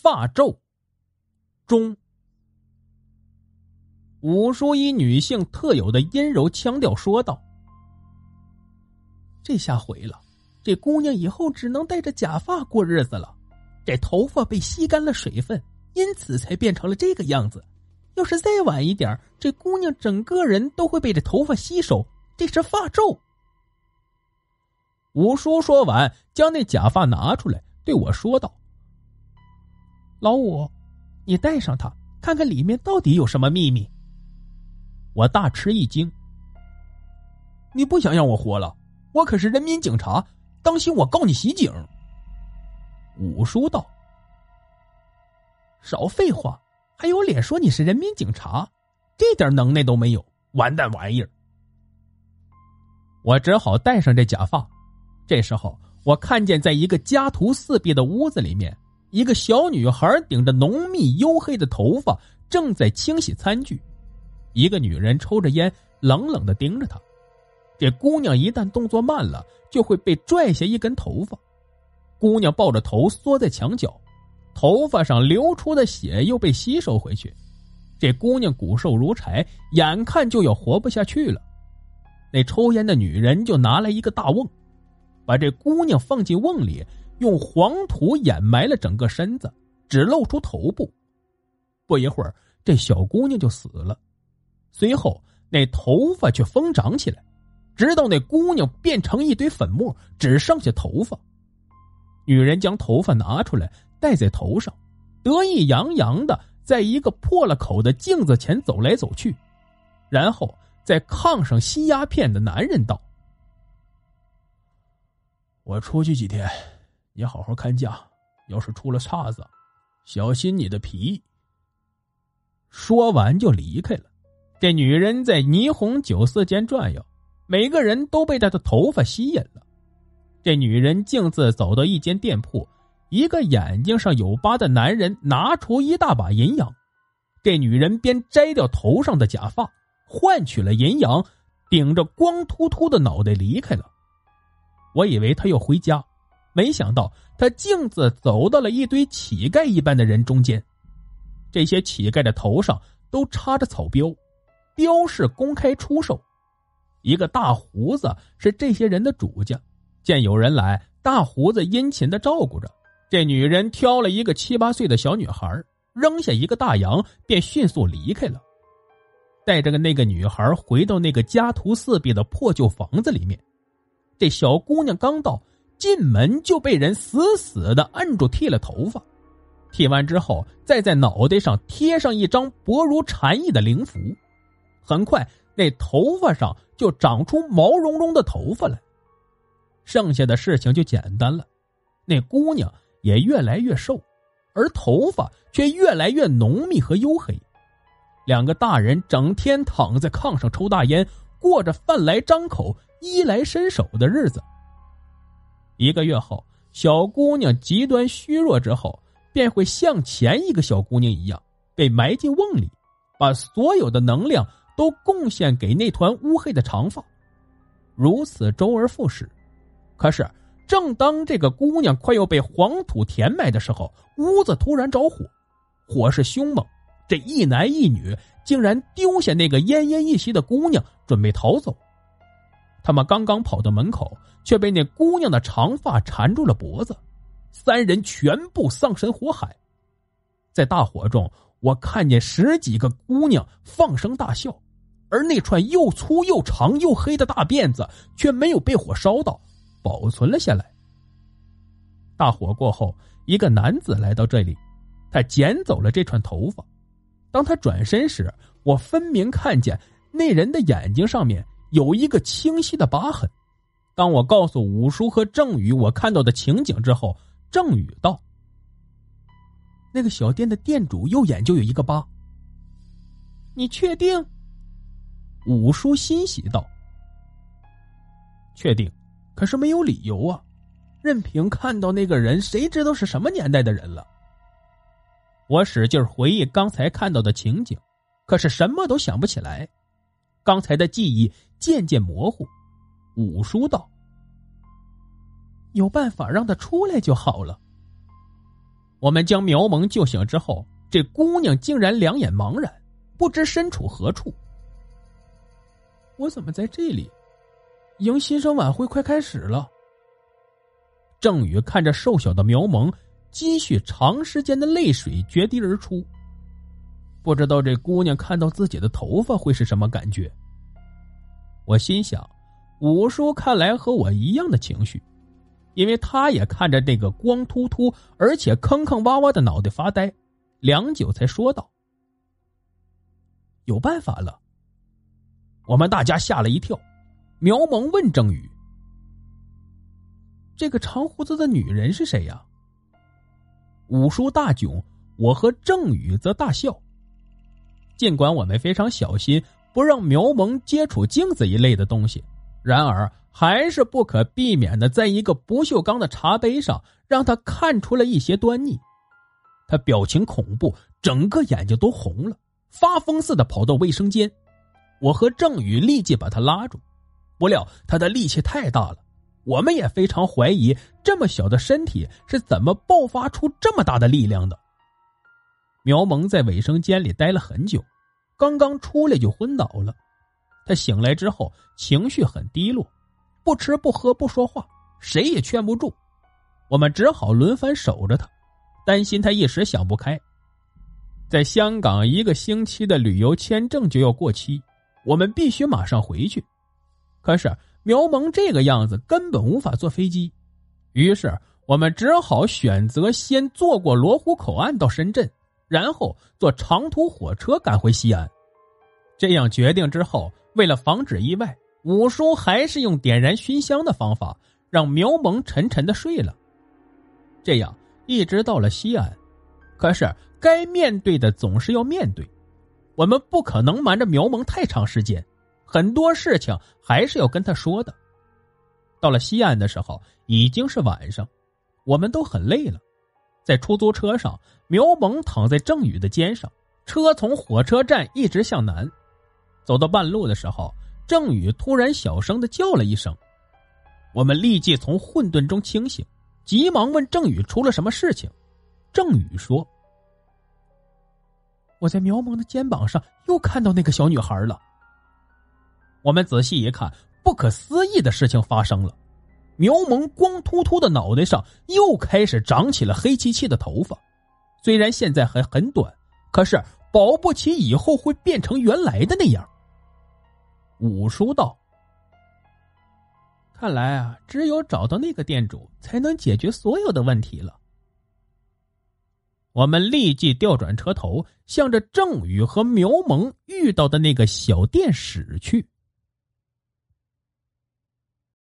发皱中。五叔以女性特有的阴柔腔调说道：“这下毁了，这姑娘以后只能戴着假发过日子了。这头发被吸干了水分，因此才变成了这个样子。要是再晚一点，这姑娘整个人都会被这头发吸收。这是发咒。”五叔说完，将那假发拿出来，对我说道：“老五，你戴上它，看看里面到底有什么秘密。”我大吃一惊。你不想让我活了？我可是人民警察，当心我告你袭警。五叔道：“少废话，还有脸说你是人民警察？这点能耐都没有，完蛋玩意儿！”我只好戴上这假发。这时候，我看见在一个家徒四壁的屋子里面，一个小女孩顶着浓密黝黑的头发，正在清洗餐具。一个女人抽着烟，冷冷的盯着她。这姑娘一旦动作慢了，就会被拽下一根头发。姑娘抱着头缩在墙角，头发上流出的血又被吸收回去。这姑娘骨瘦如柴，眼看就要活不下去了。那抽烟的女人就拿来一个大瓮，把这姑娘放进瓮里，用黄土掩埋了整个身子，只露出头部。不一会儿，这小姑娘就死了。随后，那头发却疯长起来，直到那姑娘变成一堆粉末，只剩下头发。女人将头发拿出来戴在头上，得意洋洋的在一个破了口的镜子前走来走去，然后在炕上吸鸦片的男人道：“我出去几天，你好好看家，要是出了岔子，小心你的皮。”说完就离开了。这女人在霓虹酒色间转悠，每个人都被她的头发吸引了。这女人径自走到一间店铺，一个眼睛上有疤的男人拿出一大把银洋，这女人便摘掉头上的假发，换取了银洋，顶着光秃秃的脑袋离开了。我以为她要回家，没想到他径自走到了一堆乞丐一般的人中间，这些乞丐的头上都插着草标。标示公开出售，一个大胡子是这些人的主家。见有人来，大胡子殷勤的照顾着。这女人挑了一个七八岁的小女孩，扔下一个大洋，便迅速离开了，带着个那个女孩回到那个家徒四壁的破旧房子里面。这小姑娘刚到，进门就被人死死的摁住，剃了头发。剃完之后，再在脑袋上贴上一张薄如蝉翼的灵符。很快，那头发上就长出毛茸茸的头发来。剩下的事情就简单了，那姑娘也越来越瘦，而头发却越来越浓密和黝黑。两个大人整天躺在炕上抽大烟，过着饭来张口、衣来伸手的日子。一个月后，小姑娘极端虚弱之后，便会像前一个小姑娘一样，被埋进瓮里，把所有的能量。都贡献给那团乌黑的长发，如此周而复始。可是，正当这个姑娘快要被黄土填埋的时候，屋子突然着火，火势凶猛。这一男一女竟然丢下那个奄奄一息的姑娘，准备逃走。他们刚刚跑到门口，却被那姑娘的长发缠住了脖子，三人全部丧身火海。在大火中，我看见十几个姑娘放声大笑。而那串又粗又长又黑的大辫子却没有被火烧到，保存了下来。大火过后，一个男子来到这里，他捡走了这串头发。当他转身时，我分明看见那人的眼睛上面有一个清晰的疤痕。当我告诉五叔和郑宇我看到的情景之后，郑宇道：“那个小店的店主右眼就有一个疤。你确定？”五叔欣喜道：“确定，可是没有理由啊！任凭看到那个人，谁知道是什么年代的人了？”我使劲回忆刚才看到的情景，可是什么都想不起来。刚才的记忆渐渐模糊。五叔道：“有办法让他出来就好了。”我们将苗萌救醒之后，这姑娘竟然两眼茫然，不知身处何处。我怎么在这里？迎新生晚会快开始了。郑宇看着瘦小的苗萌，积蓄长时间的泪水决堤而出。不知道这姑娘看到自己的头发会是什么感觉。我心想，五叔看来和我一样的情绪，因为他也看着那个光秃秃而且坑坑洼洼的脑袋发呆，良久才说道：“有办法了。”我们大家吓了一跳。苗萌问郑宇：“这个长胡子的女人是谁呀？”五叔大囧，我和郑宇则大笑。尽管我们非常小心，不让苗萌接触镜子一类的东西，然而还是不可避免的，在一个不锈钢的茶杯上，让他看出了一些端倪。他表情恐怖，整个眼睛都红了，发疯似的跑到卫生间。我和郑宇立即把他拉住，不料他的力气太大了，我们也非常怀疑这么小的身体是怎么爆发出这么大的力量的。苗萌在卫生间里待了很久，刚刚出来就昏倒了。他醒来之后情绪很低落，不吃不喝不说话，谁也劝不住。我们只好轮番守着他，担心他一时想不开。在香港一个星期的旅游签证就要过期，我们必须马上回去。可是苗萌这个样子根本无法坐飞机，于是我们只好选择先坐过罗湖口岸到深圳。然后坐长途火车赶回西安。这样决定之后，为了防止意外，五叔还是用点燃熏香的方法，让苗萌沉沉的睡了。这样一直到了西安。可是该面对的总是要面对，我们不可能瞒着苗萌太长时间，很多事情还是要跟他说的。到了西安的时候，已经是晚上，我们都很累了。在出租车上，苗萌躺在郑宇的肩上。车从火车站一直向南，走到半路的时候，郑宇突然小声的叫了一声。我们立即从混沌中清醒，急忙问郑宇出了什么事情。郑宇说：“我在苗萌的肩膀上又看到那个小女孩了。”我们仔细一看，不可思议的事情发生了。苗萌光秃秃的脑袋上又开始长起了黑漆漆的头发，虽然现在还很短，可是保不齐以后会变成原来的那样。五叔道：“看来啊，只有找到那个店主，才能解决所有的问题了。”我们立即调转车头，向着郑宇和苗萌遇到的那个小店驶去。